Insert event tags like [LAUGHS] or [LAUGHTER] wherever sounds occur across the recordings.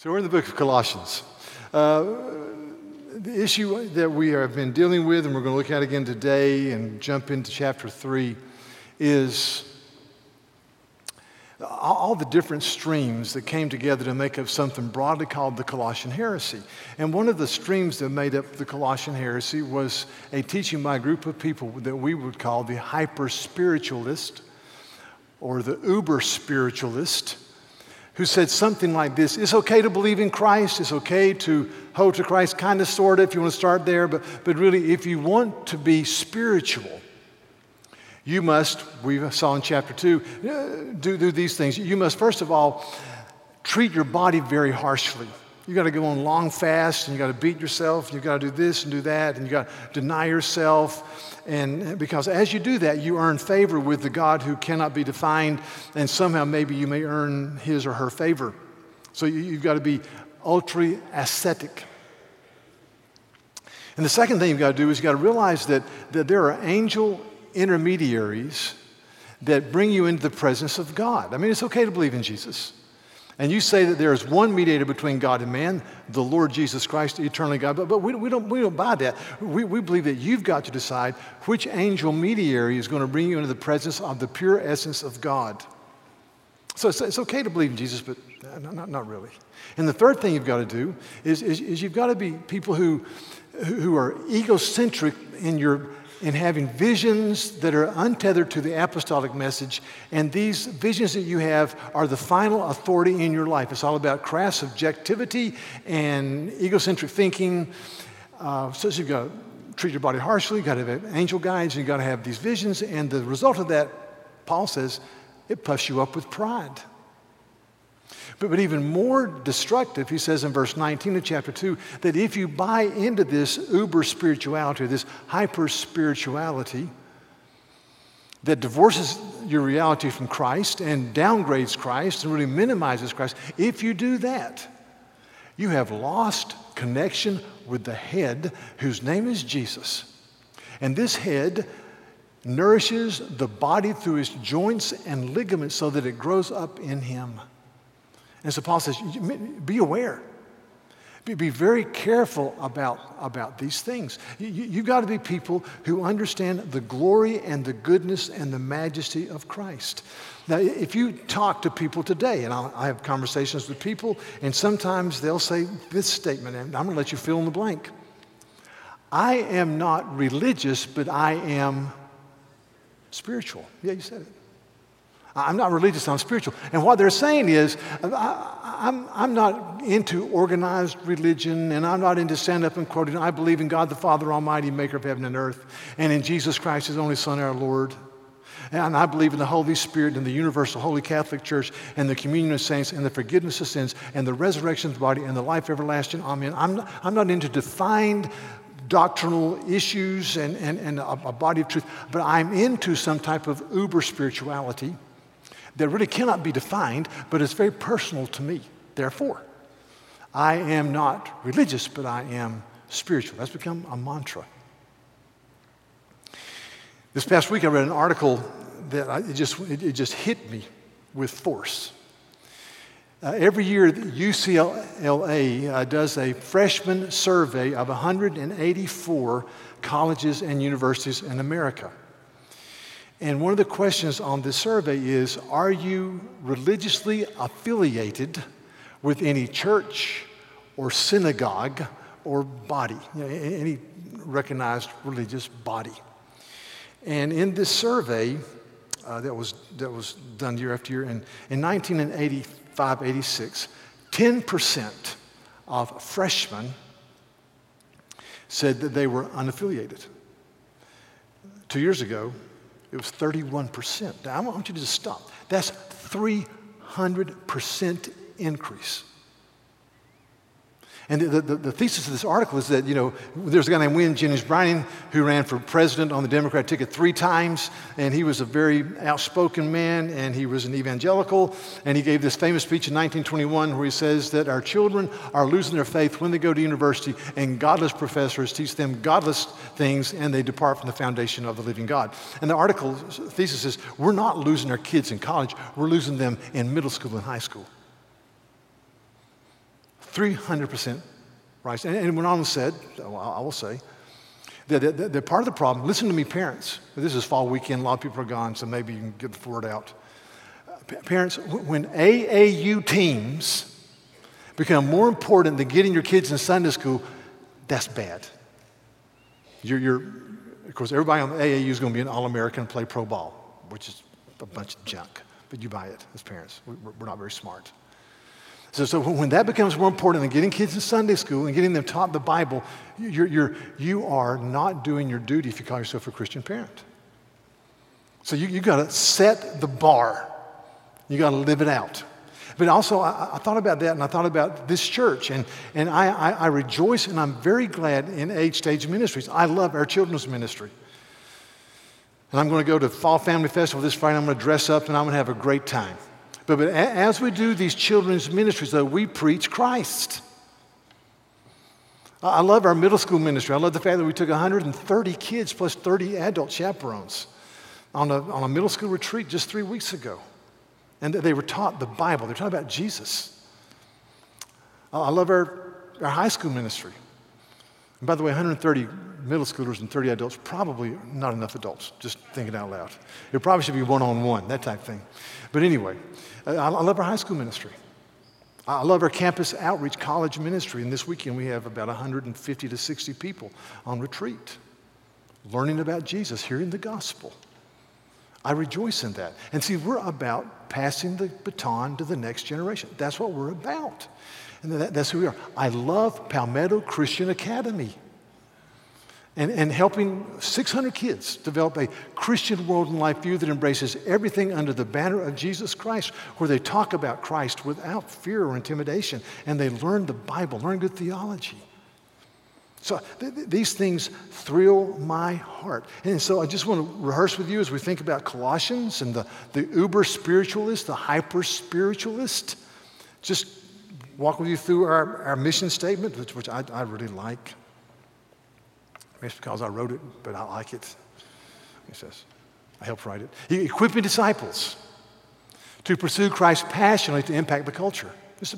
So we're in the book of Colossians. Uh, the issue that we have been dealing with, and we're going to look at again today and jump into chapter 3, is all the different streams that came together to make up something broadly called the Colossian heresy. And one of the streams that made up the Colossian heresy was a teaching by a group of people that we would call the hyper spiritualist or the uber spiritualist who said something like this It's okay to believe in Christ, it's okay to hold to Christ, kind of, sort of, if you want to start there, but, but really, if you want to be spiritual, you must, we saw in chapter 2, uh, do, do these things. You must, first of all, treat your body very harshly. You got to go on long fasts and you got to beat yourself. You got to do this and do that and you got to deny yourself and because as you do that, you earn favor with the God who cannot be defined, and somehow maybe you may earn his or her favor. So you, have got to be ultra ascetic. And the second thing you've got to do is you've got to realize that, that there are angel intermediaries that bring you into the presence of God. I mean, it's okay to believe in Jesus and you say that there is one mediator between God and man, the Lord Jesus Christ, eternally God, but, but we, we, don't, we don't buy that. We, we believe that you've got to decide which angel mediator is going to bring you into the presence of the pure essence of God. So it's, it's okay to believe in Jesus, but uh, not, not really. And the third thing you've got to do is, is, is you've got to be people who, who are egocentric in your in having visions that are untethered to the apostolic message. And these visions that you have are the final authority in your life. It's all about crass subjectivity and egocentric thinking. Uh, so you've got to treat your body harshly, you've got to have angel guides, you've got to have these visions. And the result of that, Paul says, it puffs you up with pride. But, but even more destructive, he says in verse 19 of chapter 2, that if you buy into this uber spirituality, this hyper spirituality, that divorces your reality from Christ and downgrades Christ and really minimizes Christ, if you do that, you have lost connection with the head whose name is Jesus. And this head nourishes the body through its joints and ligaments so that it grows up in him. And so Paul says, be aware. Be, be very careful about, about these things. You, you've got to be people who understand the glory and the goodness and the majesty of Christ. Now, if you talk to people today, and I'll, I have conversations with people, and sometimes they'll say this statement, and I'm going to let you fill in the blank. I am not religious, but I am spiritual. Yeah, you said it. I'm not religious, I'm spiritual. And what they're saying is, I, am I'm, I'm not into organized religion and I'm not into stand up and quoting. I believe in God the Father Almighty, maker of heaven and earth, and in Jesus Christ, his only Son, our Lord. And I believe in the Holy Spirit and the universal Holy Catholic Church and the communion of saints and the forgiveness of sins and the resurrection of the body and the life everlasting. Amen. I'm not, I'm not into defined doctrinal issues and, and, and a, a body of truth, but I'm into some type of uber spirituality that really cannot be defined, but it's very personal to me. Therefore, I am not religious, but I am spiritual. That's become a mantra. This past week, I read an article that I, it, just, it, it, just hit me with force. Uh, every year, UCLA uh, does a freshman survey of 184 colleges and universities in America. And one of the questions on this survey is Are you religiously affiliated with any church or synagogue or body, you know, any recognized religious body? And in this survey uh, that, was, that was done year after year, in, in 1985 86, 10% of freshmen said that they were unaffiliated. Two years ago, it was 31%. Now, I want you to just stop. That's 300% increase. And the, the, the, thesis of this article is that, you know, there's a guy named William Jennings Bryan who ran for president on the Democrat ticket three times, and he was a very outspoken man, and he was an evangelical, and he gave this famous speech in 1921 where he says that our children are losing their faith when they go to university, and godless professors teach them godless things, and they depart from the foundation of the living God. And the article thesis is we're not losing our kids in college, we're losing them in middle school and high school. 300% right. And, and went on and said, oh, I will say, that, that, part of the problem, listen to me, parents. This is fall weekend, a lot of people are gone, so maybe you can get the word out. Parents, when AAU teams become more important than getting your kids in Sunday school, that's bad. You're, you're of course, everybody on the AAU is going to be an All American and play pro ball, which is a bunch of junk, but you buy it as parents. We're not very smart. So, so when that becomes more important than getting kids in Sunday school and getting them taught the Bible, you're, you're, you are not doing your duty if you call yourself a Christian parent. So you, you got to set the bar. You got to live it out. But also, I, I, thought about that and I thought about this church. And, and I, I, I rejoice and I'm very glad in Age Stage Ministries. I love our children's ministry. And I'm going to go to Fall Family Festival this Friday. I'm going to dress up and I'm going to have a great time. But, as we do these children's ministries, though, we preach Christ. I love our middle school ministry. I love the fact that we took 130 kids plus 30 adult chaperones on a, on a middle school retreat just three weeks ago. And they were taught the Bible, they're taught about Jesus. I love our, our high school ministry. And by the way, 130 middle schoolers and 30 adults, probably not enough adults, just thinking out loud. It probably should be one on one, that type thing. But anyway, I, love our high school ministry. I love our campus outreach college ministry. And this weekend we have about 150 to 60 people on retreat, learning about Jesus, hearing the gospel. I rejoice in that. And see, we're about passing the baton to the next generation. That's what we're about. And that, that's who we are. I love Palmetto Christian Academy and, and helping 600 kids develop a Christian world and life view that embraces everything under the banner of Jesus Christ, where they talk about Christ without fear or intimidation, and they learn the Bible, learn good theology. So th- th- these things thrill my heart. And so I just want to rehearse with you as we think about Colossians and the, the uber spiritualist, the hyper spiritualist. Just walk with you through our, our mission statement, which, which I, I really like. It's because I wrote it, but I like it. He says, I helped write it. He Equipping disciples to pursue Christ passionately to impact the culture. It's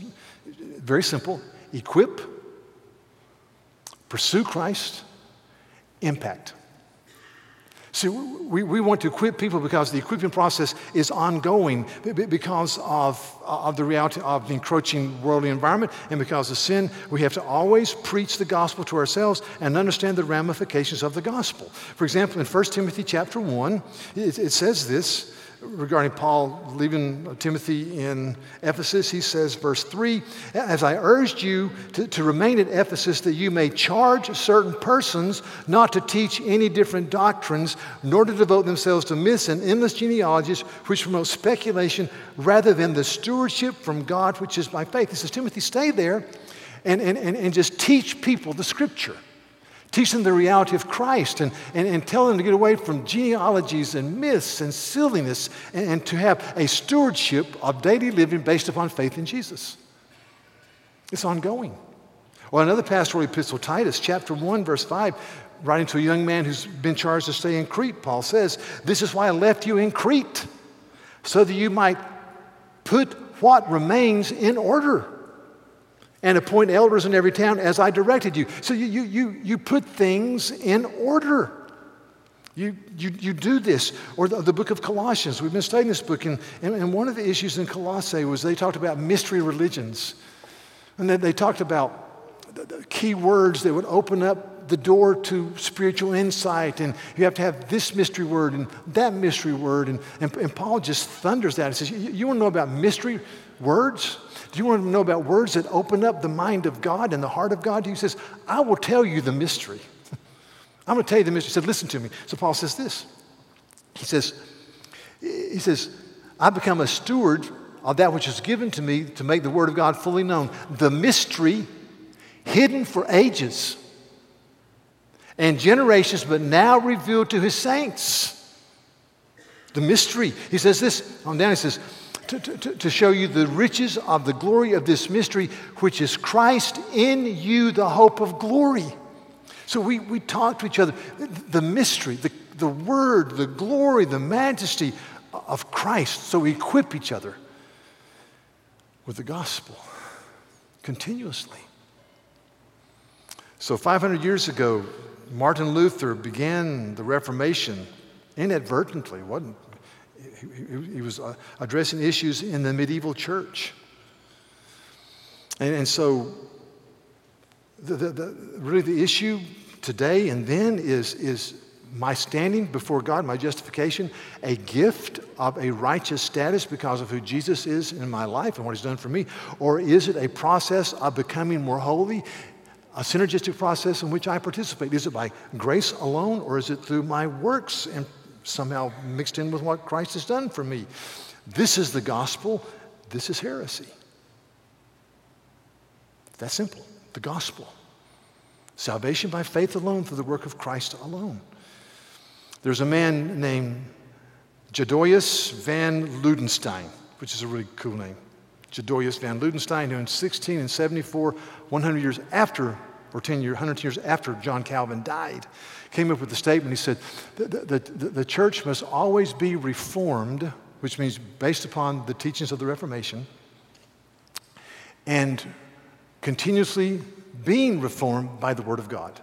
very simple. Equip, pursue Christ, impact. See, we, we want to equip people because the equipping process is ongoing because of, of the reality of the encroaching worldly environment and because of sin. We have to always preach the gospel to ourselves and understand the ramifications of the gospel. For example, in 1 Timothy chapter 1, it, it says this regarding Paul leaving Timothy in Ephesus. He says, verse 3 As I urged you to, to, remain at Ephesus, that you may charge certain persons not to teach any different doctrines, nor to devote themselves to myths and endless genealogies, which promote speculation rather than the stewardship from God, which is by faith. He says, Timothy, stay there and, and, and, and just teach people the scripture. Teach them the reality of Christ and, and, and tell them to get away from genealogies and myths and silliness and, and to have a stewardship of daily living based upon faith in Jesus. It's ongoing. Well, another pastoral epistle, Titus, chapter 1, verse 5, writing to a young man who's been charged to stay in Crete, Paul says, This is why I left you in Crete, so that you might put what remains in order and appoint elders in every town as I directed you. So you, you, you, you put things in order. You, you, you do this. Or the, the book of Colossians. We've been studying this book, and, and, and, one of the issues in Colossae was they talked about mystery religions. And they, they talked about the, the key words that would open up the door to spiritual insight. And you have to have this mystery word and that mystery word. And, and, and Paul just thunders that. He says, You, you want to know about mystery words? Do you want to know about words that open up the mind of God and the heart of God? He says, I will tell you the mystery. [LAUGHS] I'm going to tell you the mystery. He said, listen to me. So Paul says this. He says, he says, I've become a steward of that which is given to me to make the word of God fully known. The mystery hidden for ages and generations, but now revealed to his saints. The mystery. He says this on down, he says, to, to, to show you the riches of the glory of this mystery, which is Christ in you, the hope of glory. So we, we talk to each other. The mystery, the, the word, the glory, the majesty of Christ. So we equip each other with the gospel. continuously. So, 500 years ago, Martin Luther began the Reformation inadvertently, wasn't he, he, was uh, addressing issues in the medieval church. And, and so, the, the, the, really, the issue today and then is, is my standing before God, my justification, a gift of a righteous status because of who Jesus is in my life and what he's done for me? Or is it a process of becoming more holy, a synergistic process in which I participate? Is it by grace alone or is it through my works and somehow mixed in with what Christ has done for me? This is the gospel, this is heresy. That's simple. The gospel. Salvation by faith alone through the work of Christ alone. There's a man named Jodocus van Lodenstein, which is a really cool name. Jodocus van Lodenstein, who in 16 and 74, 100 years after, or 10 years, 100 years after John Calvin died, came up with a statement. He said, the, the, the, the church must always be reformed, which means based upon the teachings of the Reformation, and continuously being reformed by the Word of God.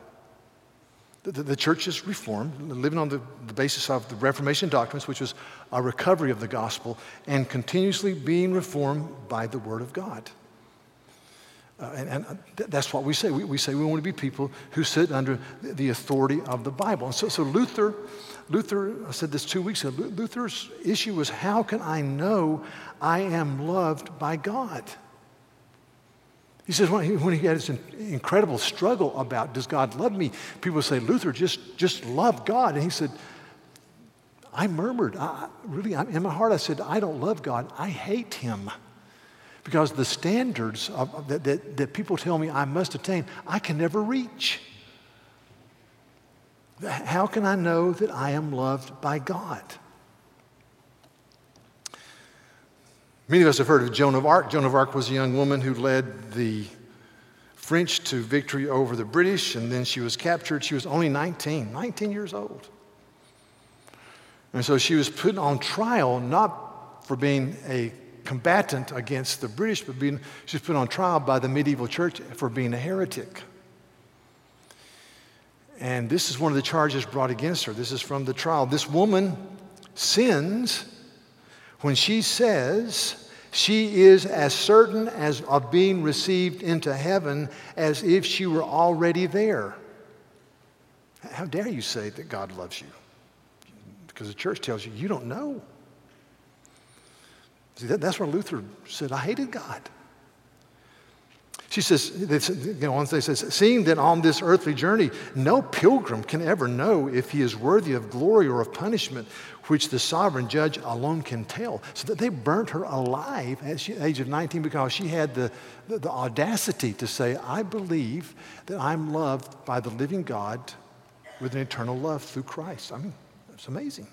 The, the, church is reformed, living on the, the basis of the Reformation doctrines, which was a recovery of the gospel, and continuously being reformed by the Word of God. Uh, and, and th- that's what we say. We, we, say we want to be people who sit under the authority of the Bible. And so, so Luther, Luther, I said this two weeks ago, Luther's issue was how can I know I am loved by God? He says when he, when he had this incredible struggle about does God love me, people say, Luther, just, just love God. And he said, I murmured. I, really, in my heart, I said, I don't love God. I hate him. Because the standards of, that, that, that people tell me I must attain, I can never reach. How can I know that I am loved by God? Many of us have heard of Joan of Arc. Joan of Arc was a young woman who led the French to victory over the British, and then she was captured. She was only 19, 19 years old. And so she was put on trial not for being a combatant against the British, but being, she was put on trial by the medieval church for being a heretic. And this is one of the charges brought against her. This is from the trial. This woman sins when she says she is as certain as of being received into heaven as if she were already there. How dare you say that God loves you? Because the church tells you you don't know. See, that, that's where Luther said, I hated God. She says, you know, they says, seeing that on this earthly journey, no pilgrim can ever know if he is worthy of glory or of punishment, which the sovereign judge alone can tell. So that they burnt her alive at the age of 19 because she had the, the, the audacity to say, I believe that I'm loved by the living God with an eternal love through Christ. I mean, it's amazing.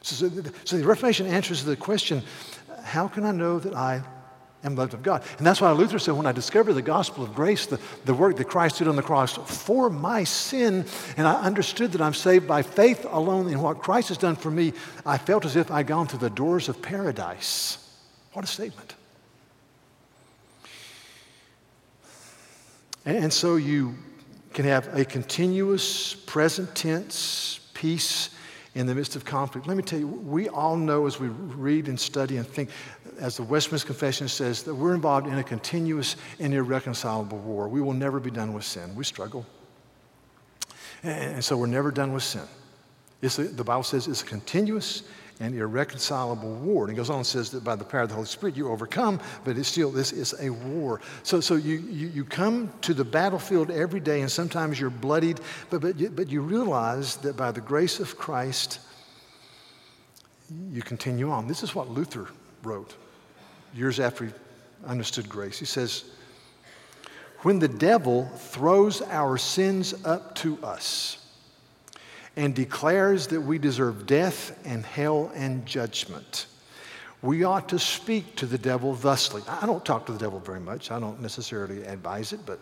So, so, so the Reformation answers the question how can I know that I am loved of God. And that's why Luther said, when I discovered the gospel of grace, the, the work that Christ did on the cross for my sin, and I understood that I'm saved by faith alone in what Christ has done for me, I felt as if I'd gone through the doors of paradise. What a statement. And so you can have a continuous present tense peace in the midst of conflict. Let me tell you, we all know as we read and study and think, as the Westminster Confession says, that we're involved in a continuous and irreconcilable war. We will never be done with sin. We struggle. And so we're never done with sin. A, the Bible says it's a continuous and irreconcilable war. And it goes on and says that by the power of the Holy Spirit you overcome, but it's still, this is a war. So, so you, you, you come to the battlefield every day, and sometimes you're bloodied, but, but, you, but you realize that by the grace of Christ, you continue on. This is what Luther wrote years after he understood grace. He says, When the devil throws our sins up to us, and declares that we deserve death and hell and judgment. We ought to speak to the devil thusly. I don't talk to the devil very much. I don't necessarily advise it, but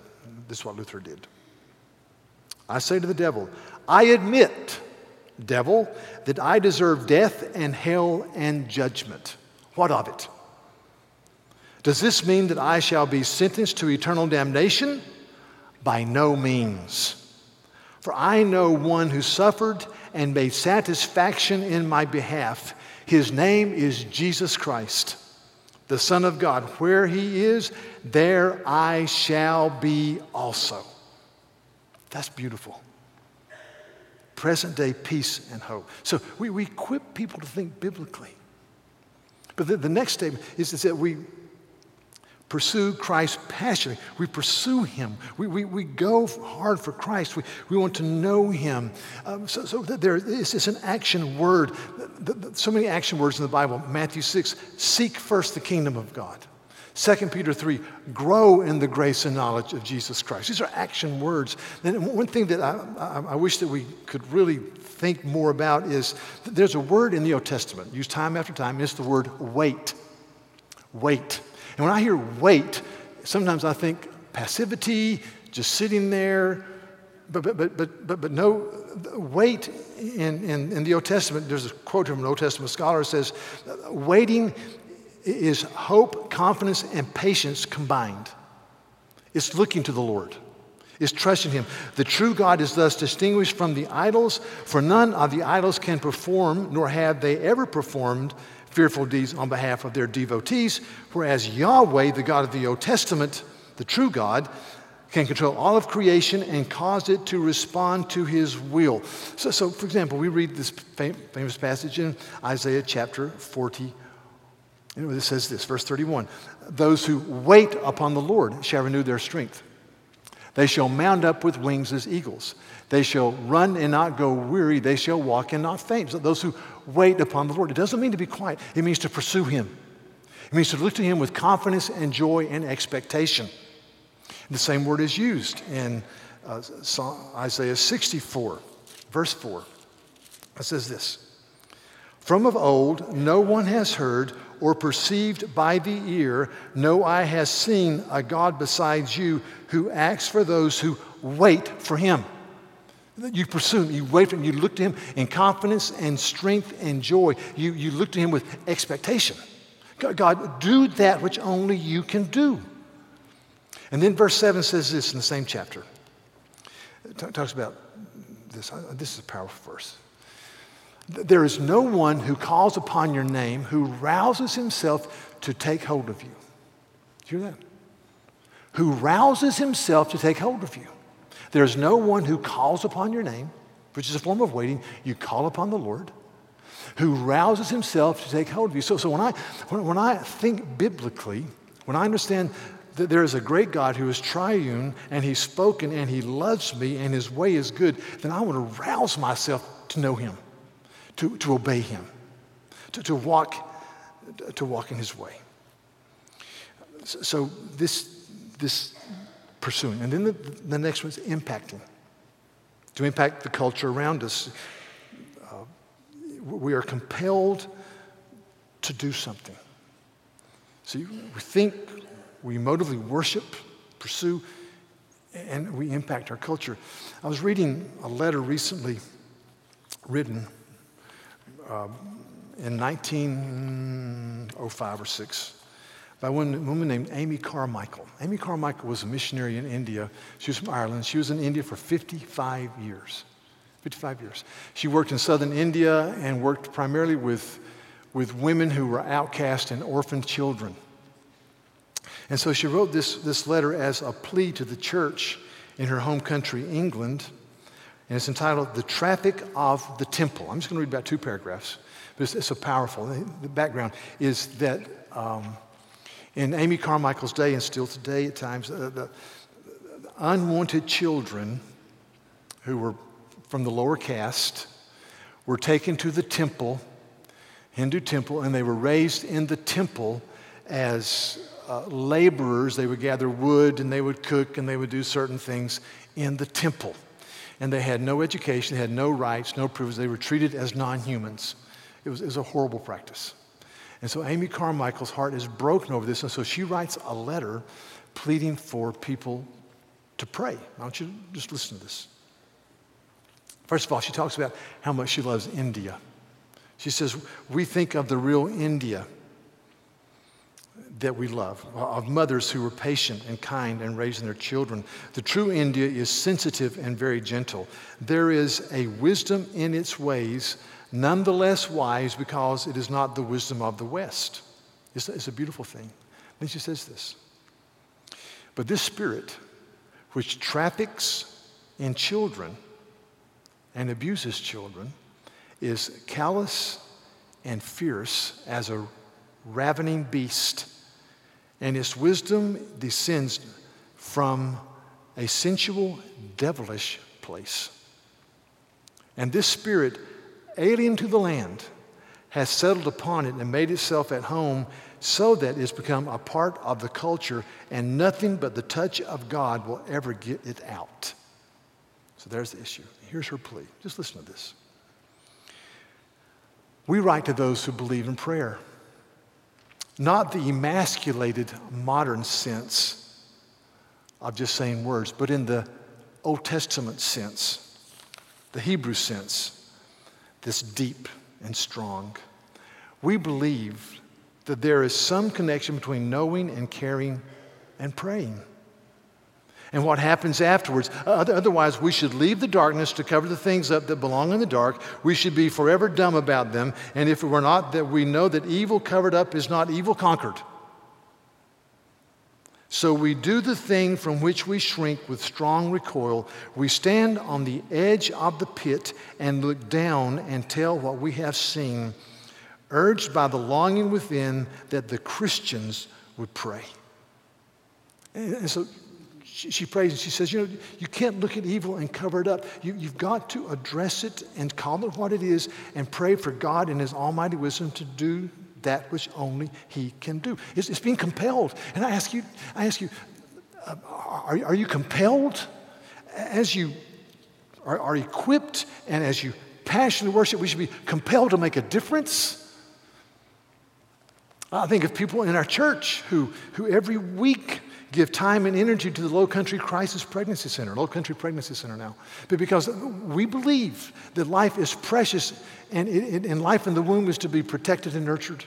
this is what Luther did. I say to the devil, I admit, devil, that I deserve death and hell and judgment. What of it? Does this mean that I shall be sentenced to eternal damnation? By no means. For I know one who suffered and made satisfaction in my behalf. His name is Jesus Christ, the Son of God. Where he is, there I shall be also. That's beautiful. Present day peace and hope. So we, we equip people to think biblically. But the, the next statement is, is that we pursue Christ passionately. We pursue Him. We, we, we go hard for Christ. We, we want to know Him. Um, so, so there is it's an action word. So many action words in the Bible. Matthew 6, seek first the kingdom of God. 2 Peter 3, grow in the grace and knowledge of Jesus Christ. These are action words. And one thing that I, I, I wish that we could really think more about is there's a word in the Old Testament, used time after time, it's the word wait. Wait. And when I hear wait, sometimes I think passivity, just sitting there. But, but, but, but, but, but no, wait in, in, in the Old Testament, there's a quote from an Old Testament scholar says, waiting is hope, confidence, and patience combined. It's looking to the Lord, it's trusting Him. The true God is thus distinguished from the idols, for none of the idols can perform, nor have they ever performed fearful deeds on behalf of their devotees, whereas Yahweh, the God of the Old Testament, the true God, can control all of creation and cause it to respond to his will. So, so for example, we read this famous passage in Isaiah chapter 40. And it says this, verse 31 Those who wait upon the Lord shall renew their strength. They shall mount up with wings as eagles. They shall run and not go weary. They shall walk and not faint. So those who wait upon the Lord. It doesn't mean to be quiet, it means to pursue Him. It means to look to Him with confidence and joy and expectation. The same word is used in uh, Isaiah 64, verse 4. It says this From of old, no one has heard or perceived by the ear, no eye has seen a God besides you who acts for those who wait for Him. You pursue him, you wait for him, you look to him in confidence and strength and joy. You, you look to him with expectation. God, do that which only you can do. And then verse 7 says this in the same chapter. It talks about this. Uh, this is a powerful verse. There is no one who calls upon your name who rouses himself to take hold of you. Do you hear that? Who rouses himself to take hold of you. There's no one who calls upon your name, which is a form of waiting. You call upon the Lord, who rouses himself to take hold of you. So, so when, I, when, when I think biblically, when I understand that there is a great God who is triune and he's spoken and he loves me and his way is good, then I want to rouse myself to know him, to, to obey him, to, to, walk, to walk in his way. So this, this pursuing. And then the, the next one is impacting. To impact the culture around us, uh, we are compelled to do something. See, we think, we emotively worship, pursue, and we impact our culture. I was reading a letter recently written uh, in 1905 or 6 by one woman named Amy Carmichael. Amy Carmichael was a missionary in India. She was from Ireland. She was in India for 55 years. 55 years. She worked in southern India and worked primarily with, with women who were outcast and orphaned children. And so she wrote this, this letter as a plea to the church in her home country, England. And it's entitled The Traffic of the Temple. I'm just going to read about two paragraphs, but it's, it's so powerful. The background is that. Um, in Amy Carmichael's day, and still today at times, uh, the, unwanted children who were from the lower caste were taken to the temple, Hindu temple, and they were raised in the temple as uh, laborers. They would gather wood and they would cook and they would do certain things in the temple. And they had no education, they had no rights, no privileges. They were treated as non humans. It was, it was a horrible practice. And so Amy Carmichael's heart is broken over this. And so she writes a letter pleading for people to pray. I want you to just listen to this. First of all, she talks about how much she loves India. She says, We think of the real India. That we love, of mothers who were patient and kind and raising their children. The true India is sensitive and very gentle. There is a wisdom in its ways, nonetheless wise because it is not the wisdom of the West. It's, it's a beautiful thing. Then she says this But this spirit, which traffics in children and abuses children, is callous and fierce as a ravening beast and its wisdom descends from a sensual, devilish place. And this spirit, alien to the land, has settled upon it and made itself at home so that it's become a part of the culture, and nothing but the touch of God will ever get it out. So there's the issue. Here's her plea. Just listen to this. We write to those who believe in prayer not the emasculated modern sense of just saying words, but in the Old Testament sense, the Hebrew sense, this deep and strong. We believe that there is some connection between knowing and caring and praying and what happens afterwards. Uh, otherwise, we should leave the darkness to cover the things up that belong in the dark. We should be forever dumb about them. And if it were not that we know that evil covered up is not evil conquered. So we do the thing from which we shrink with strong recoil. We stand on the edge of the pit and look down and tell what we have seen, urged by the longing within that the Christians would pray. And so she, she, prays and she says, You know, you can't look at evil and cover it up. You, you've got to address it and call it what it is and pray for God in His almighty wisdom to do that which only He can do. It's, it's being compelled. And I ask you, I ask you, uh, are, are you compelled as you are, are equipped and as you passionately worship, we should be compelled to make a difference? I think of people in our church who, who every week give time and energy to the Low Country Crisis Pregnancy Center, Low Country Pregnancy Center now. But because we believe that life is precious and, it, and life in the womb is to be protected and nurtured.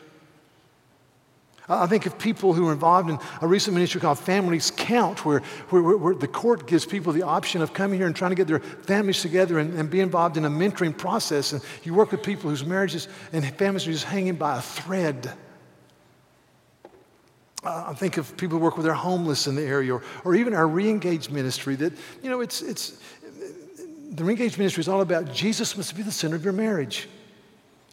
I think of people who are involved in a recent ministry called Families Count, where, where, where, the court gives people the option of coming here and trying to get their families together and, and be involved in a mentoring process. And you work with people whose marriages and families are just hanging by a thread. Uh, I think of people who work with our homeless in the area, or, or even our re-engaged ministry. That you know, it's it's the re-engaged ministry is all about Jesus must be the center of your marriage.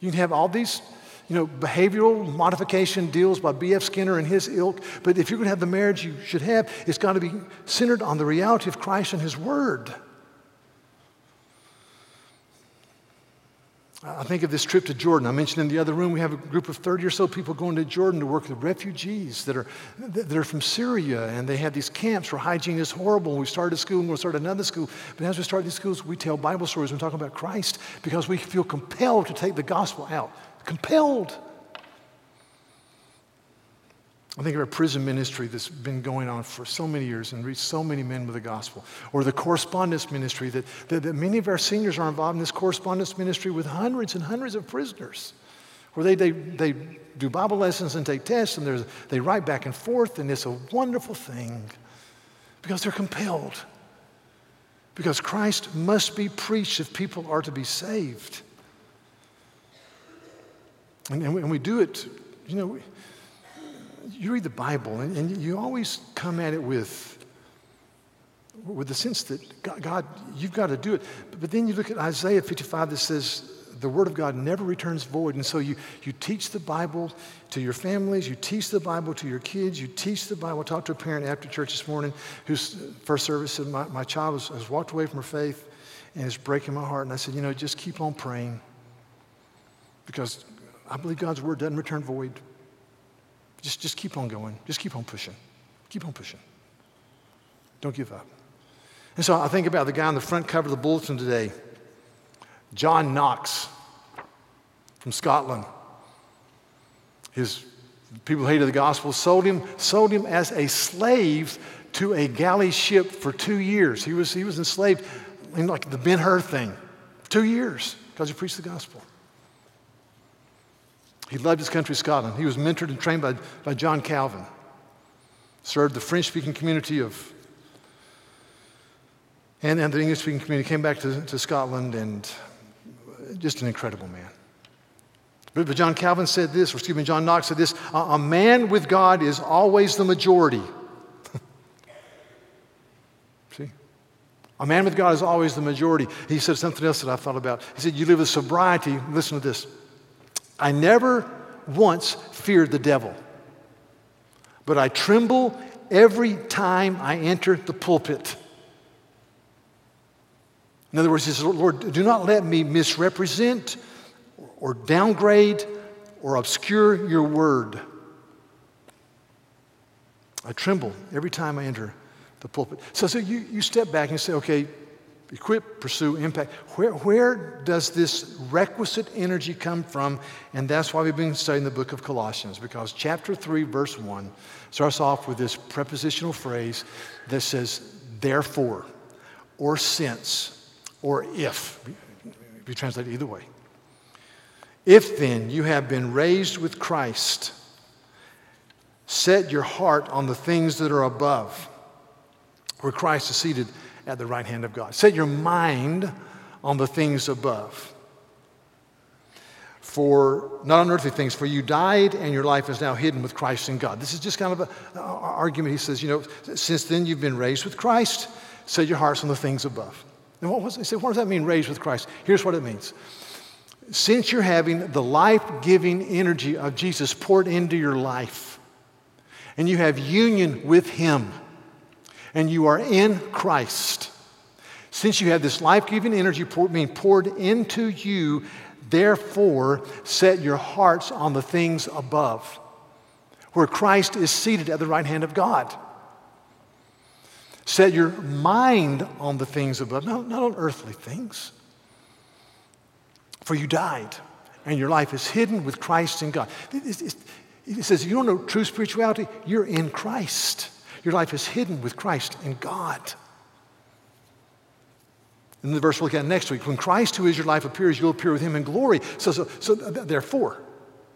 You can have all these, you know, behavioral modification deals by B.F. Skinner and his ilk, but if you're going to have the marriage you should have, it's got to be centered on the reality of Christ and His Word. I think of this trip to Jordan. I mentioned in the other room we have a group of 30 or so people going to Jordan to work with refugees that are, that are from Syria, and they have these camps where hygiene is horrible. We started a school and we'll start another school. But as we start these schools, we tell Bible stories and talk about Christ because we feel compelled to take the gospel out. Compelled. I think of our prison ministry that's been going on for so many years and reached so many men with the gospel. Or the correspondence ministry that, that, that, many of our seniors are involved in this correspondence ministry with hundreds and hundreds of prisoners, where they, they, they do Bible lessons and take tests and they write back and forth, and it's a wonderful thing because they're compelled. Because Christ must be preached if people are to be saved. And, and, we, and we do it, you know you read the Bible and, and you always come at it with, with the sense that God, God, you've got to do it. But, but then you look at Isaiah 55 that says, the word of God never returns void. And so you, you teach the Bible to your families, you teach the Bible to your kids, you teach the Bible. Talked to a parent after church this morning whose uh, first service said, My, my child has, has walked away from her faith and it's breaking my heart. And I said, You know, just keep on praying because I believe God's word doesn't return void. Just, just keep on going. Just keep on pushing. Keep on pushing. Don't give up. And so I think about the guy on the front cover of the bulletin today, John Knox from Scotland. His people hated the gospel, sold him, sold him as a slave to a galley ship for two years. He was, he was enslaved in like the Ben Hur thing, two years, because he preached the gospel. He loved his country, Scotland. He was mentored and trained by, by John Calvin, served the French speaking community of, and, and the English speaking community, came back to, to Scotland, and just an incredible man. But, but John Calvin said this, or excuse me, John Knox said this a, a man with God is always the majority. [LAUGHS] See? A man with God is always the majority. He said something else that I thought about. He said, You live with sobriety. Listen to this. I never once feared the devil, but I tremble every time I enter the pulpit. In other words, he says, Lord, do not let me misrepresent or downgrade or obscure your word. I tremble every time I enter the pulpit. So, so you, you step back and say, okay, equip, pursue, impact. Where, where does this requisite energy come from? And that's why we've been studying the book of Colossians, because chapter 3, verse 1 starts off with this prepositional phrase that says, therefore, or since, or if. If you translate it either way. If then you have been raised with Christ, set your heart on the things that are above, where Christ is seated at the right hand of God. Set your mind on the things above. For not on earthly things, for you died and your life is now hidden with Christ in God. This is just kind of an argument. He says, you know, since then you've been raised with Christ, set your hearts on the things above. And what was he said, what does that mean, raised with Christ? Here's what it means since you're having the life giving energy of Jesus poured into your life, and you have union with Him, and you are in Christ, since you have this life giving energy being poured into you, therefore set your hearts on the things above, where Christ is seated at the right hand of God. Set your mind on the things above, not, not on earthly things. For you died, and your life is hidden with Christ in God. He says, You don't know true spirituality? You're in Christ. Your life is hidden with Christ in God. In the verse we'll look at next week, when Christ, who is your life, appears, you'll appear with him in glory. So, so, so therefore,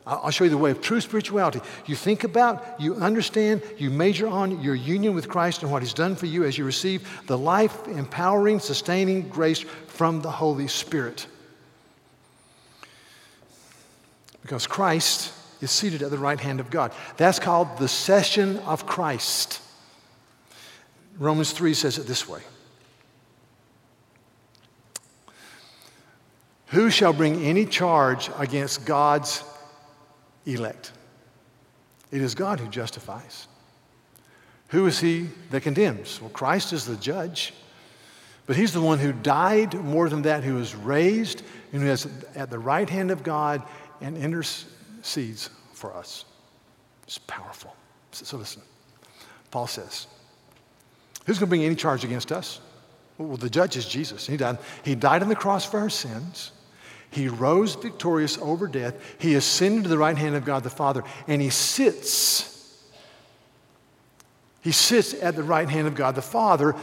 I'll show you the way of true spirituality. You think about, you understand, you major on your union with Christ and what He's done for you as you receive the life empowering, sustaining grace from the Holy Spirit. because Christ is seated at the right hand of God. That's called the session of Christ. Romans 3 says it this way Who shall bring any charge against God's elect? It is God who justifies. Who is he that condemns? Well, Christ is the judge. But he's the one who died, more than that, who was raised, and who is at the right hand of God and intercedes for us. It's powerful. So listen. Paul says, Who's going to bring any charge against us? Well, the judge is Jesus. He died. He died on the cross for our sins. He rose victorious over death. He ascended to the right hand of God the Father, and he sits. He sits at the right hand of God the Father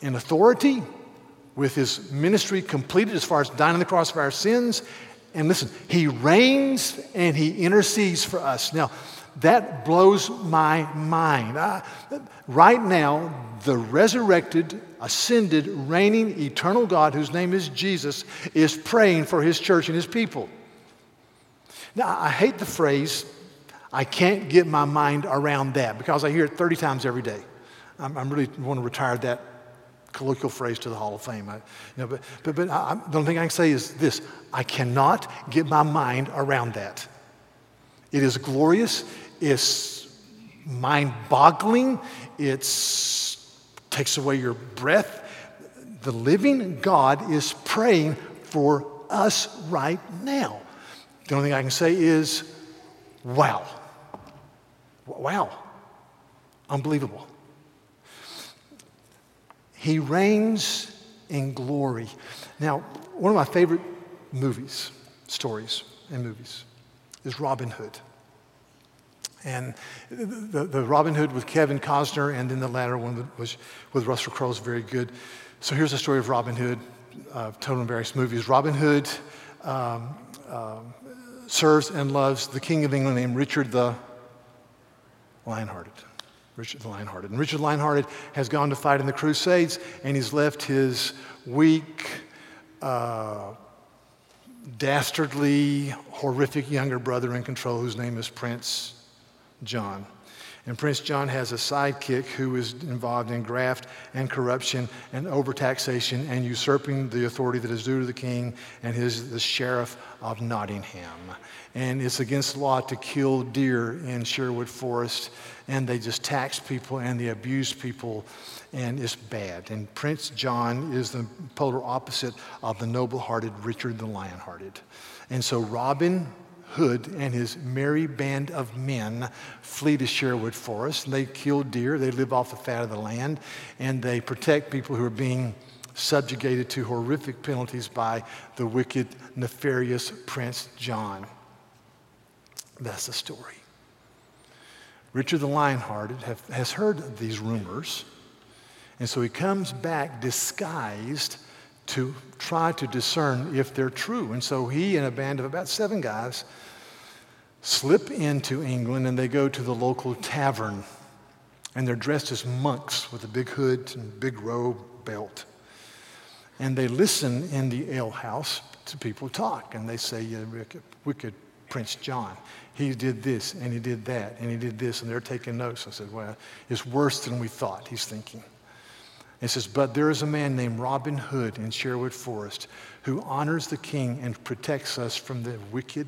in authority, with his ministry completed as far as dying on the cross for our sins, and listen, he reigns and he intercedes for us. Now, that blows my mind. I, right now, the resurrected, ascended, reigning, eternal God, whose name is Jesus, is praying for his church and his people. Now, I hate the phrase, I can't get my mind around that because I hear it 30 times every day. I'm, I'm really want to retire that colloquial phrase to the Hall of Fame. I, you know, but but, but I, the only thing I can say is this I cannot get my mind around that. It is glorious, it's mind boggling, it takes away your breath. The living God is praying for us right now. The only thing I can say is, wow. Wow. Unbelievable. He reigns in glory. Now, one of my favorite movies, stories, and movies is Robin Hood. And the, the Robin Hood with Kevin Costner, and then the latter one was with Russell Crowe is very good. So here's the story of Robin Hood, uh, total various movies. Robin Hood um, um, serves and loves the King of England named Richard the Lionhearted. Richard the Lionhearted. And Richard the Lionhearted has gone to fight in the Crusades, and he's left his weak, uh, dastardly, horrific younger brother in control whose name is Prince John. And Prince John has a sidekick who is involved in graft and corruption and overtaxation and usurping the authority that is due to the king and his the sheriff of Nottingham. And it's against law to kill deer in Sherwood Forest. And they just tax people and they abuse people, and it's bad. And Prince John is the polar opposite of the noble hearted Richard the Lion Hearted. And so Robin Hood and his merry band of men flee to Sherwood Forest. They kill deer, they live off the fat of the land, and they protect people who are being subjugated to horrific penalties by the wicked, nefarious Prince John. That's the story. Richard the Lionhearted have, has heard these rumors, and so he comes back disguised to try to discern if they're true. And so he and a band of about seven guys slip into England and they go to the local tavern. And they're dressed as monks with a big hood and big robe belt. And they listen in the alehouse to people talk. And they say, yeah, wicked, wicked Prince John. He did this and he did that and he did this. And they're taking notes. I said, well, it's worse than we thought, he's thinking. It says, But there is a man named Robin Hood in Sherwood Forest who honors the king and protects us from the wicked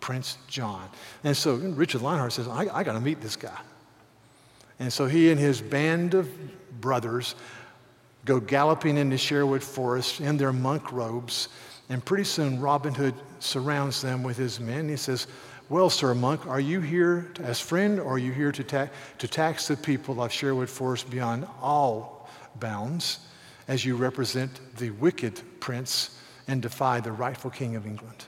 Prince John. And so Richard Lionheart says, I, I got to meet this guy. And so he and his band of brothers go galloping into Sherwood Forest in their monk robes. And pretty soon Robin Hood surrounds them with his men. He says, Well, sir, monk, are you here as friend or are you here to, ta- to tax the people of Sherwood Forest beyond all bounds as you represent the wicked prince and defy the rightful king of England?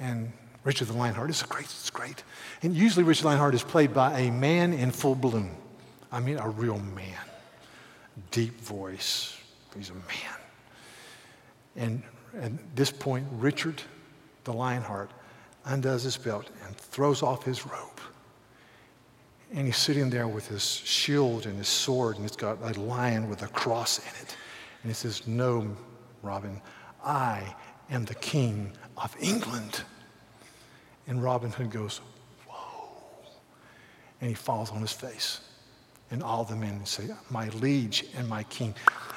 and Richard the Lionheart. It's great, it's great. And usually Richard Lionheart is played by a man in full bloom. I mean, a real man. Deep voice. He's a man. And at this point, Richard the Lionheart undoes his belt and throws off his robe. And he's sitting there with his shield and his sword, and it's got a lion with a cross in it. And he says, No, Robin, I am the king of England. And Robin Hood goes, Whoa. And he falls on his face. And all the men say, My liege and my king.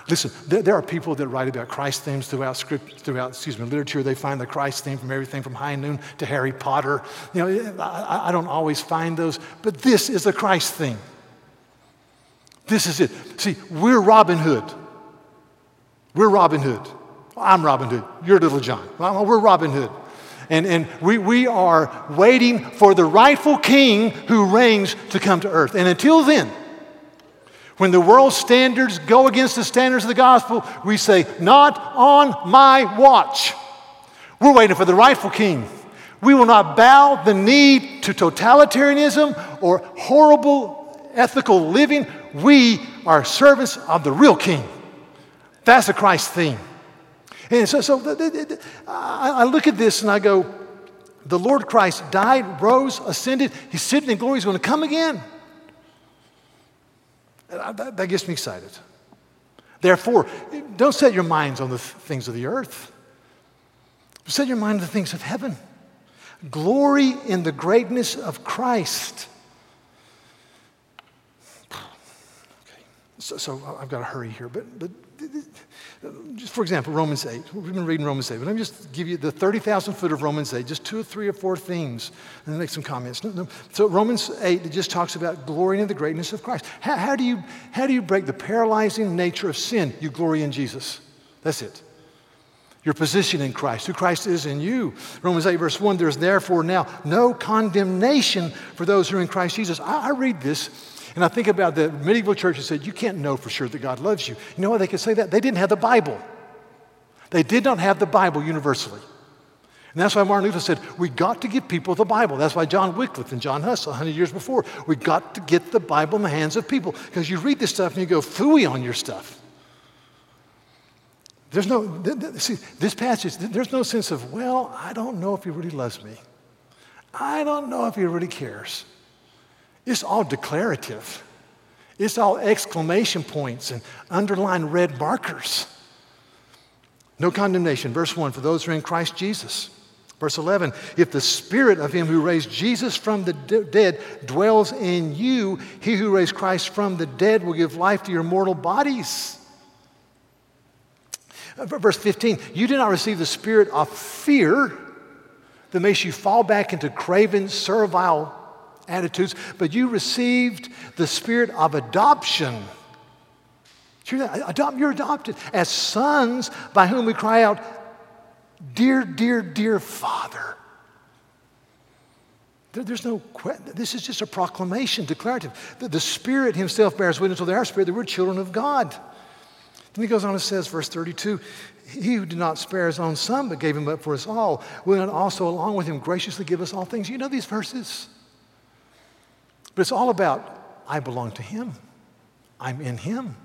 Listen, there, there, are people that write about Christ themes throughout script, throughout, excuse me, literature. They find the Christ theme from everything from High Noon to Harry Potter. You know, I, I don't always find those, but this is the Christ theme. This is it. See, we're Robin Hood. We're Robin Hood. I'm Robin Hood. You're Little John. We're Robin Hood. And, and we, we are waiting for the rightful king who reigns to come to earth. And until then, when the world's standards go against the standards of the gospel, we say, Not on my watch. We're waiting for the rightful king. We will not bow the knee to totalitarianism or horrible ethical living. We are servants of the real king. That's the Christ theme. And so, so I look at this and I go, the Lord Christ died, rose, ascended. He's sitting in glory. He's going to come again. That, that gets me excited. Therefore, don't set your minds on the things of the earth. Set your mind on the things of heaven. Glory in the greatness of Christ. [SIGHS] Okay. So, so uh, I've got to hurry here, but, but just for example, Romans 8. We've been reading Romans 8, but let me just give you the 30,000 foot of Romans 8, just two or three or four themes, and then make some comments. So, Romans 8, it just talks about glorying in the greatness of Christ. How, how, do you, how do you break the paralyzing nature of sin? You glory in Jesus. That's it. Your position in Christ, who Christ is in you. Romans 8, verse 1 there's therefore now no condemnation for those who are in Christ Jesus. I, I read this and I think about the medieval church that said, You can't know for sure that God loves you. You know why they could say that? They didn't have the Bible. They did not have the Bible universally. And that's why Martin Luther said, We got to give people the Bible. That's why John Wycliffe and John Huss, 100 years before, we got to get the Bible in the hands of people. Because you read this stuff and you go, Fooey on your stuff. There's no, see, this passage, th- there's no sense of, well, I don't know if he really loves me. I don't know if he really cares. It's all declarative. It's all exclamation points and underlined red markers. No condemnation. Verse 1 for those who are in Christ Jesus. Verse 11 if the spirit of him who raised Jesus from the de- dead dwells in you, he who raised Christ from the dead will give life to your mortal bodies. Uh, verse 15 you did not receive the spirit of fear that makes you fall back into craven, servile attitudes, but you received the spirit of adoption. You're adopted as sons by whom we cry out, Dear, dear, dear Father. There's no, this is just a proclamation, declarative. The Spirit Himself bears witness with our spirit that we're children of God. Then He goes on and says, verse 32 He who did not spare His own Son, but gave Him up for us all, will not also, along with Him, graciously give us all things. You know these verses. But it's all about, I belong to Him, I'm in Him.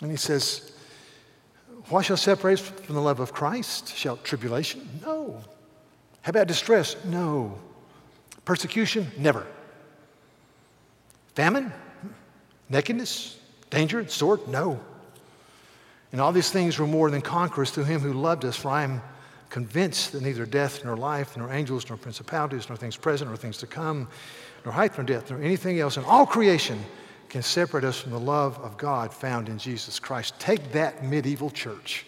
And He says, what shall separate us from the love of Christ? Shall tribulation? No. How about distress? No. Persecution? Never. Famine? Nakedness? Danger? Sword? No. And all these things were more than conquerors through him who loved us, for I am convinced that neither death, nor life, nor angels, nor principalities, nor things present, nor things to come, nor height, nor depth, nor anything else in all creation can separate us from the love of God found in Jesus Christ. Take that medieval church.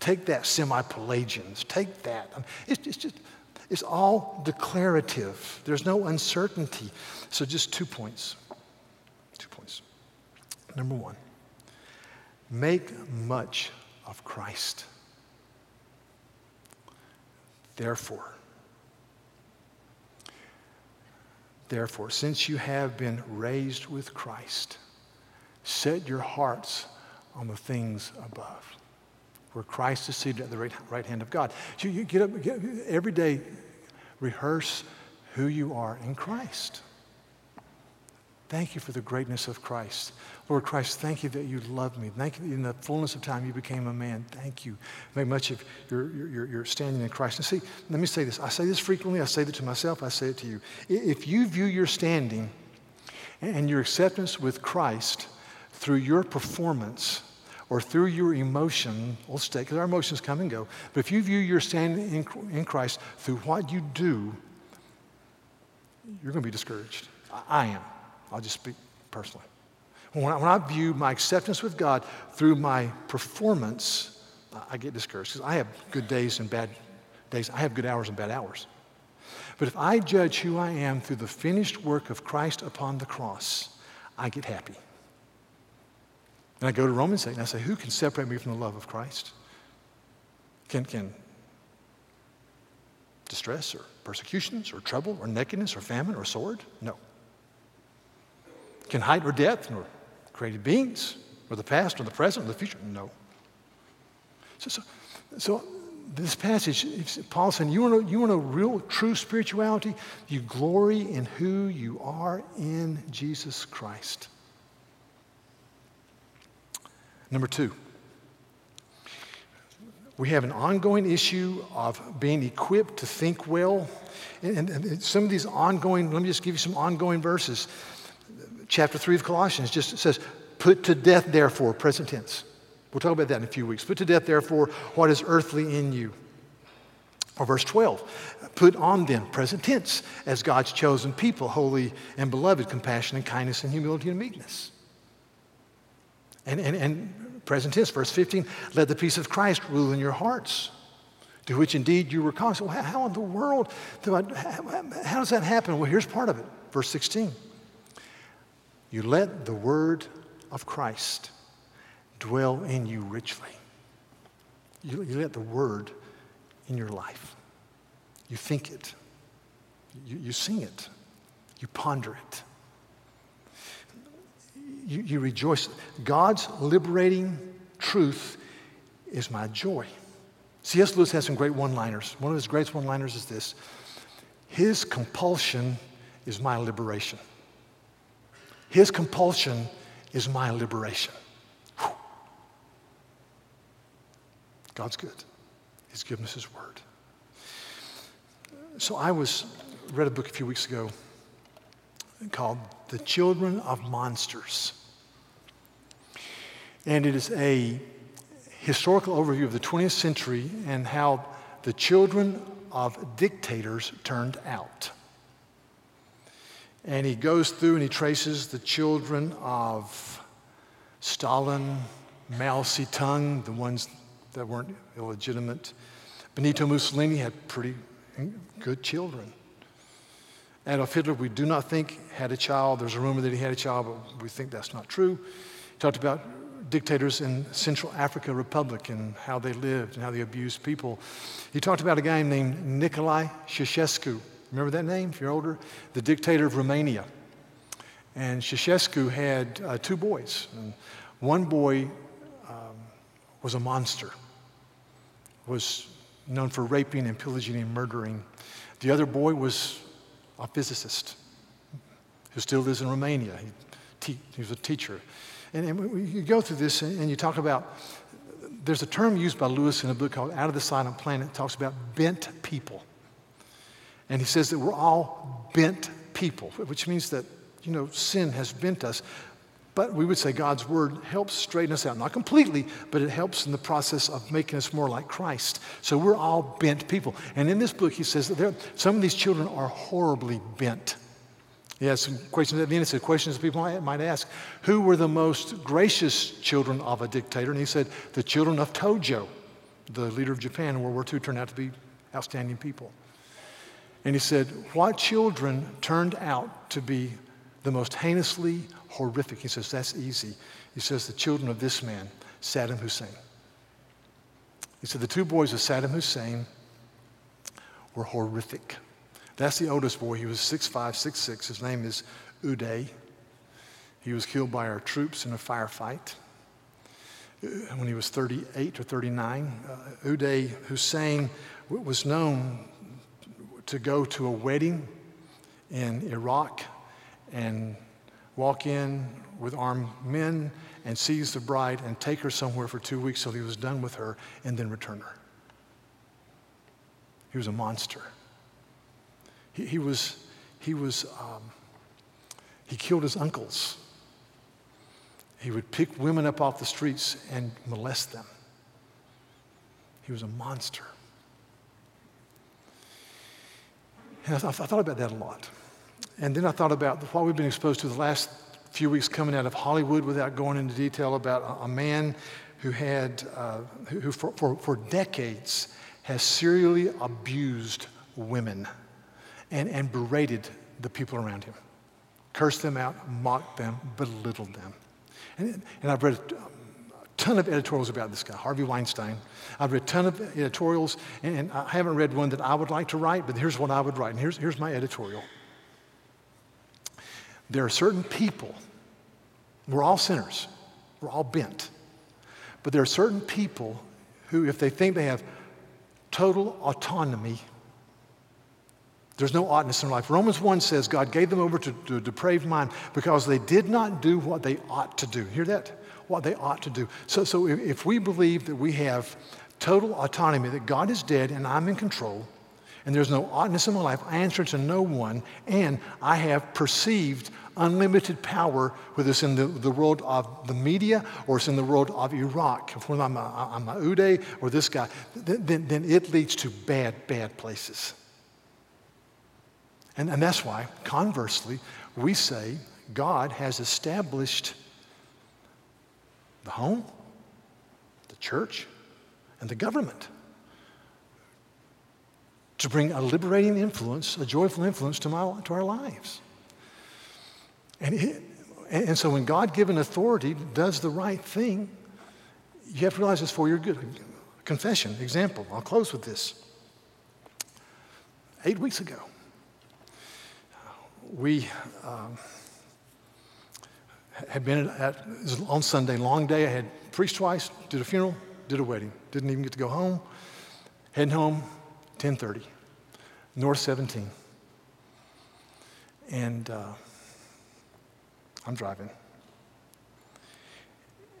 Take that semi Pelagians. Take that. It's, it's just, it's all declarative. There's no uncertainty. So, just two points. Two points. Number one, make much of Christ. Therefore, Therefore, since you have been raised with Christ, set your hearts on the things above, where Christ is seated at the right, right hand of God. So you get up get, every day, rehearse who you are in Christ. Thank you for the greatness of Christ. Lord Christ, thank you that you loved me. Thank you in the fullness of time you became a man. Thank you. Make much of your, your, your standing in Christ. And see, let me say this. I say this frequently. I say it to myself. I say it to you. If you view your standing and your acceptance with Christ through your performance or through your emotion, we'll stay, because our emotions come and go. But if you view your standing in, in Christ through what you do, you're going to be discouraged. I, I am. I'll just speak personally. When I, when I view my acceptance with God through my performance, I get discouraged because I have good days and bad days. I have good hours and bad hours. But if I judge who I am through the finished work of Christ upon the cross, I get happy. And I go to Romans 8 and I say, Who can separate me from the love of Christ? Can, can distress or persecutions or trouble or nakedness or famine or sword? No. Can height or depth nor created beings, or the past, or the present, or the future? No. So, so, so this passage, Paul saying, you want, to, you want a real, true spirituality? You glory in who you are in Jesus Christ. Number two, we have an ongoing issue of being equipped to think well. And, and, some of these ongoing, let me just give you some ongoing verses chapter 3 of Colossians just says, Put to death, therefore, present tense. We'll talk about that in a few weeks. Put to death, therefore, what is earthly in you. Or verse 12, put on them, present tense, as God's chosen people, holy and beloved, compassion and kindness and humility and meekness. And, and, and present tense, verse 15, let the peace of Christ rule in your hearts, to which indeed you were called. So, how in the world do I, how, how does that happen? Well, here's part of it. Verse 16. You let the word of Christ dwell in you richly. You, you let the word in your life. You think it. You, you sing it. You ponder it. You, you rejoice. God's liberating truth is my joy. C.S. Lewis has some great one liners. One of his greatest one liners is this His compulsion is my liberation. His compulsion is my liberation. Whew. God's good. He's given us His Word. So I was read a book a few weeks ago called The Children of Monsters. And it is a historical overview of the 20th century and how the children of dictators turned out. And he goes through and he traces the children of Stalin, Mao Zedong, the ones that weren't illegitimate. Benito Mussolini had pretty good children. Adolf Hitler, we do not think had a child. There's a rumor that he had a child, but we think that's not true. He talked about dictators in Central Africa Republic and how they lived and how they abused people. He talked about a guy named Nicolae Ceausescu. Remember that name if you're older? The dictator of Romania. And Ceausescu had uh, two boys. And one boy um, was a monster, was known for raping and pillaging and murdering. The other boy was a physicist who still lives in Romania. He, te- he was a teacher. And, and, you go through this and, and you talk about, there's a term used by Lewis in a book called Out of the Silent Planet, talks about bent people. And he says that we're all bent people, which means that, you know, sin has bent us. But we would say God's word helps straighten us out. Not completely, but it helps in the process of making us more like Christ. So we're all bent people. And in this book, he says that there, some of these children are horribly bent. He has some questions at the end. He said, questions people might ask. Who were the most gracious children of a dictator? And he said, the children of Tojo, the leader of Japan in World War II, turned out to be outstanding people. And he said, what children turned out to be the most heinously horrific? He says, that's easy. He says, the children of this man, Saddam Hussein. He said, the two boys of Saddam Hussein were horrific. That's the oldest boy. He was 6'5, 6'6. His name is Uday. He was killed by our troops in a firefight when he was 38 or 39. Uh, Uday Hussein was known to go to a wedding in Iraq and walk in with armed men and seize the bride and take her somewhere for two weeks till he was done with her and then return her. He was a monster. He, he was, he was, um, he killed his uncles. He would pick women up off the streets and molest them. He was a monster. And I, th- I thought about that a lot. And then I thought about what we've been exposed to the last few weeks coming out of Hollywood without going into detail about a, man who had, uh, who, for, for, for decades has serially abused women and, and berated the people around him, cursed them out, mocked them, belittled them. And, and I've read ton of editorials about this guy, Harvey Weinstein. I've read a ton of editorials, and, I haven't read one that I would like to write, but here's what I would write. And here's, here's my editorial. There are certain people, we're all sinners, we're all bent, but there are certain people who, if they think they have total autonomy there's no oughtness in life. Romans 1 says God gave them over to, to, a depraved mind because they did not do what they ought to do. Hear that? What they ought to do. So, so if, if we believe that we have total autonomy, that God is dead and I'm in control, and there's no oughtness in my life, I answer to no one, and I have perceived unlimited power, whether it's in the, the world of the media or it's in the world of Iraq, whether I'm a, I'm a Uday or this guy, then, then it leads to bad, bad places. And, and that's why, conversely, we say God has established the home, the church, and the government to bring a liberating influence, a joyful influence to, my, to our lives. And, it, and so when God given authority does the right thing, you have to realize it's for your good. Confession, example, I'll close with this. Eight weeks ago, we um, had been at, on Sunday, long day. I had preached twice, did a funeral, did a wedding. Didn't even get to go home. Heading home, 10:30, North 17, and uh, I'm driving,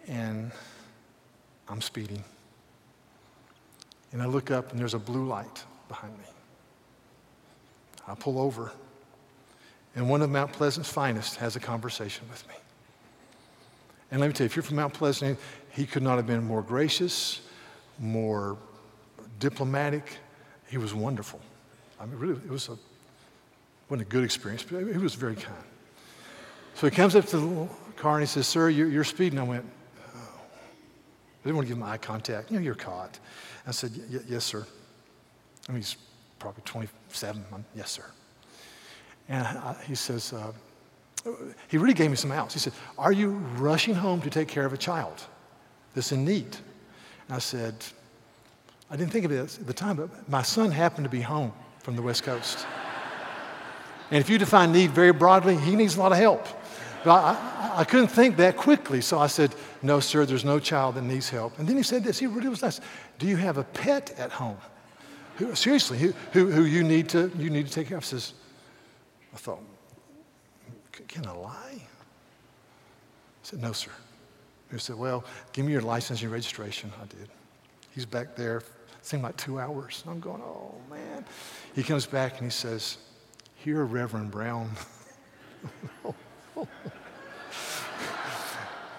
and I'm speeding. And I look up and there's a blue light behind me. I pull over, and one of Mount Pleasant's finest has a conversation with me. And let me tell you, if you're from Mount Pleasant, he could not have been more gracious, more diplomatic. He was wonderful. I mean, really, it was a, wasn't a good experience, but he was very kind. So he comes up to the car and he says, Sir, you're, you're speeding. I went, oh. I didn't want to give him eye contact. You know, you're caught. I said, Yes, sir. I mean, he's probably 27. I'm, yes, sir. And I, he says, uh, he really gave me some outs. He said, Are you rushing home to take care of a child that's in need? And I said, I didn't think of it at the time, but my son happened to be home from the West Coast. and if you define need very broadly, he needs a lot of help. But I, I, I, couldn't think that quickly, so I said, No, sir, there's no child that needs help. And then he said this, he really was nice. Do you have a pet at home? Who, seriously, who, who, who, you, need to, you need to take care of? I says, I thought, can I lie? I said, No, sir. He said, Well, give me your license and registration. I did. He's back there, it seemed like two hours. I'm going, Oh, man. He comes back and he says, Here, Reverend Brown.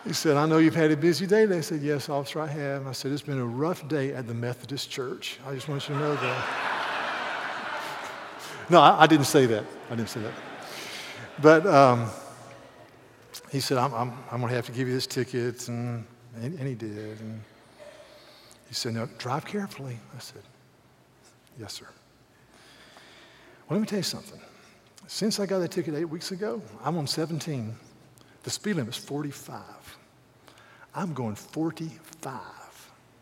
he said, I know you've had a busy day. They said, Yes, officer, I have. I said, It's been a rough day at the Methodist Church. I just want you to know that. [LAUGHS] no, I, I didn't say that. I didn't say that. But um, he said, I'm, I'm, I'm going to have to give you this ticket. And, and, and he did. And he said, No, drive carefully. I said, Yes, sir. Well, let me tell you something. Since I got that ticket eight weeks ago, I'm on 17. The speed limit is 45. I'm going 45,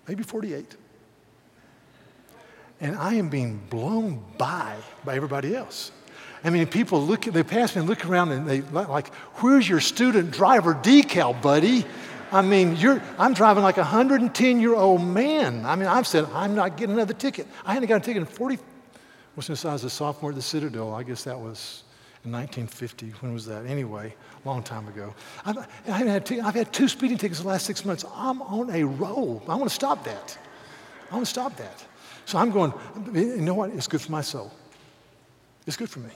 maybe 48. And I am being blown by by everybody else. I mean, people look, they pass me and look around and they like, where's your student driver decal, buddy? I mean, I'm driving like a 110 year old man. I mean, I've said, I'm not getting another ticket. I hadn't got a ticket in 40, was since I was a sophomore at the Citadel. I guess that was in 1950. When was that? Anyway, long time ago. I've, I have had, t- I've had two speeding tickets the last six months. I'm on a roll. I want to stop that. I want to stop that. So I'm going, you know what? It's good for my soul. It's good for me.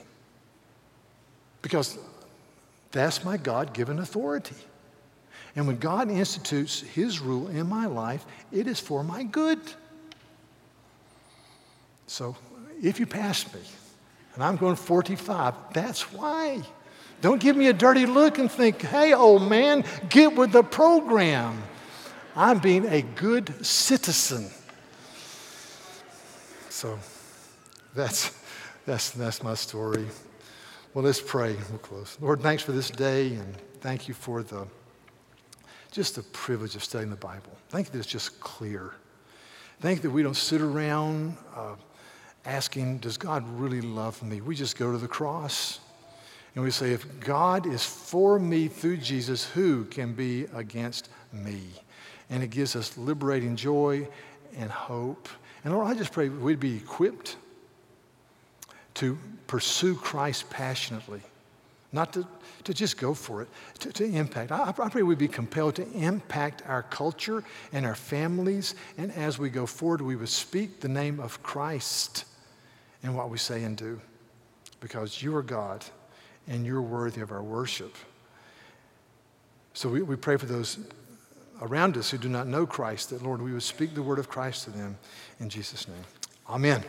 Because that's my God given authority. And when God institutes His rule in my life, it is for my good. So if you pass me, and I'm going 45, that's why. Don't give me a dirty look and think, hey, old man, get with the program. I'm being a good citizen. So that's, that's, that's my story. Well, let's pray. We'll close. Lord, thanks for this day, and thank you for the just the privilege of studying the Bible. Thank you that it's just clear. Thank you that we don't sit around uh, asking, Does God really love me? We just go to the cross and we say, If God is for me through Jesus, who can be against me? And it gives us liberating joy and hope. And Lord, I just pray we'd be equipped to pursue Christ passionately, not to, to just go for it, to, to impact. I, I pray we'd be compelled to impact our culture and our families, and as we go forward, we would speak the name of Christ in what we say and do, because you are God and you're worthy of our worship. So we, we pray for those around us who do not know Christ, that, Lord, we would speak the word of Christ to them in Jesus' name. Amen.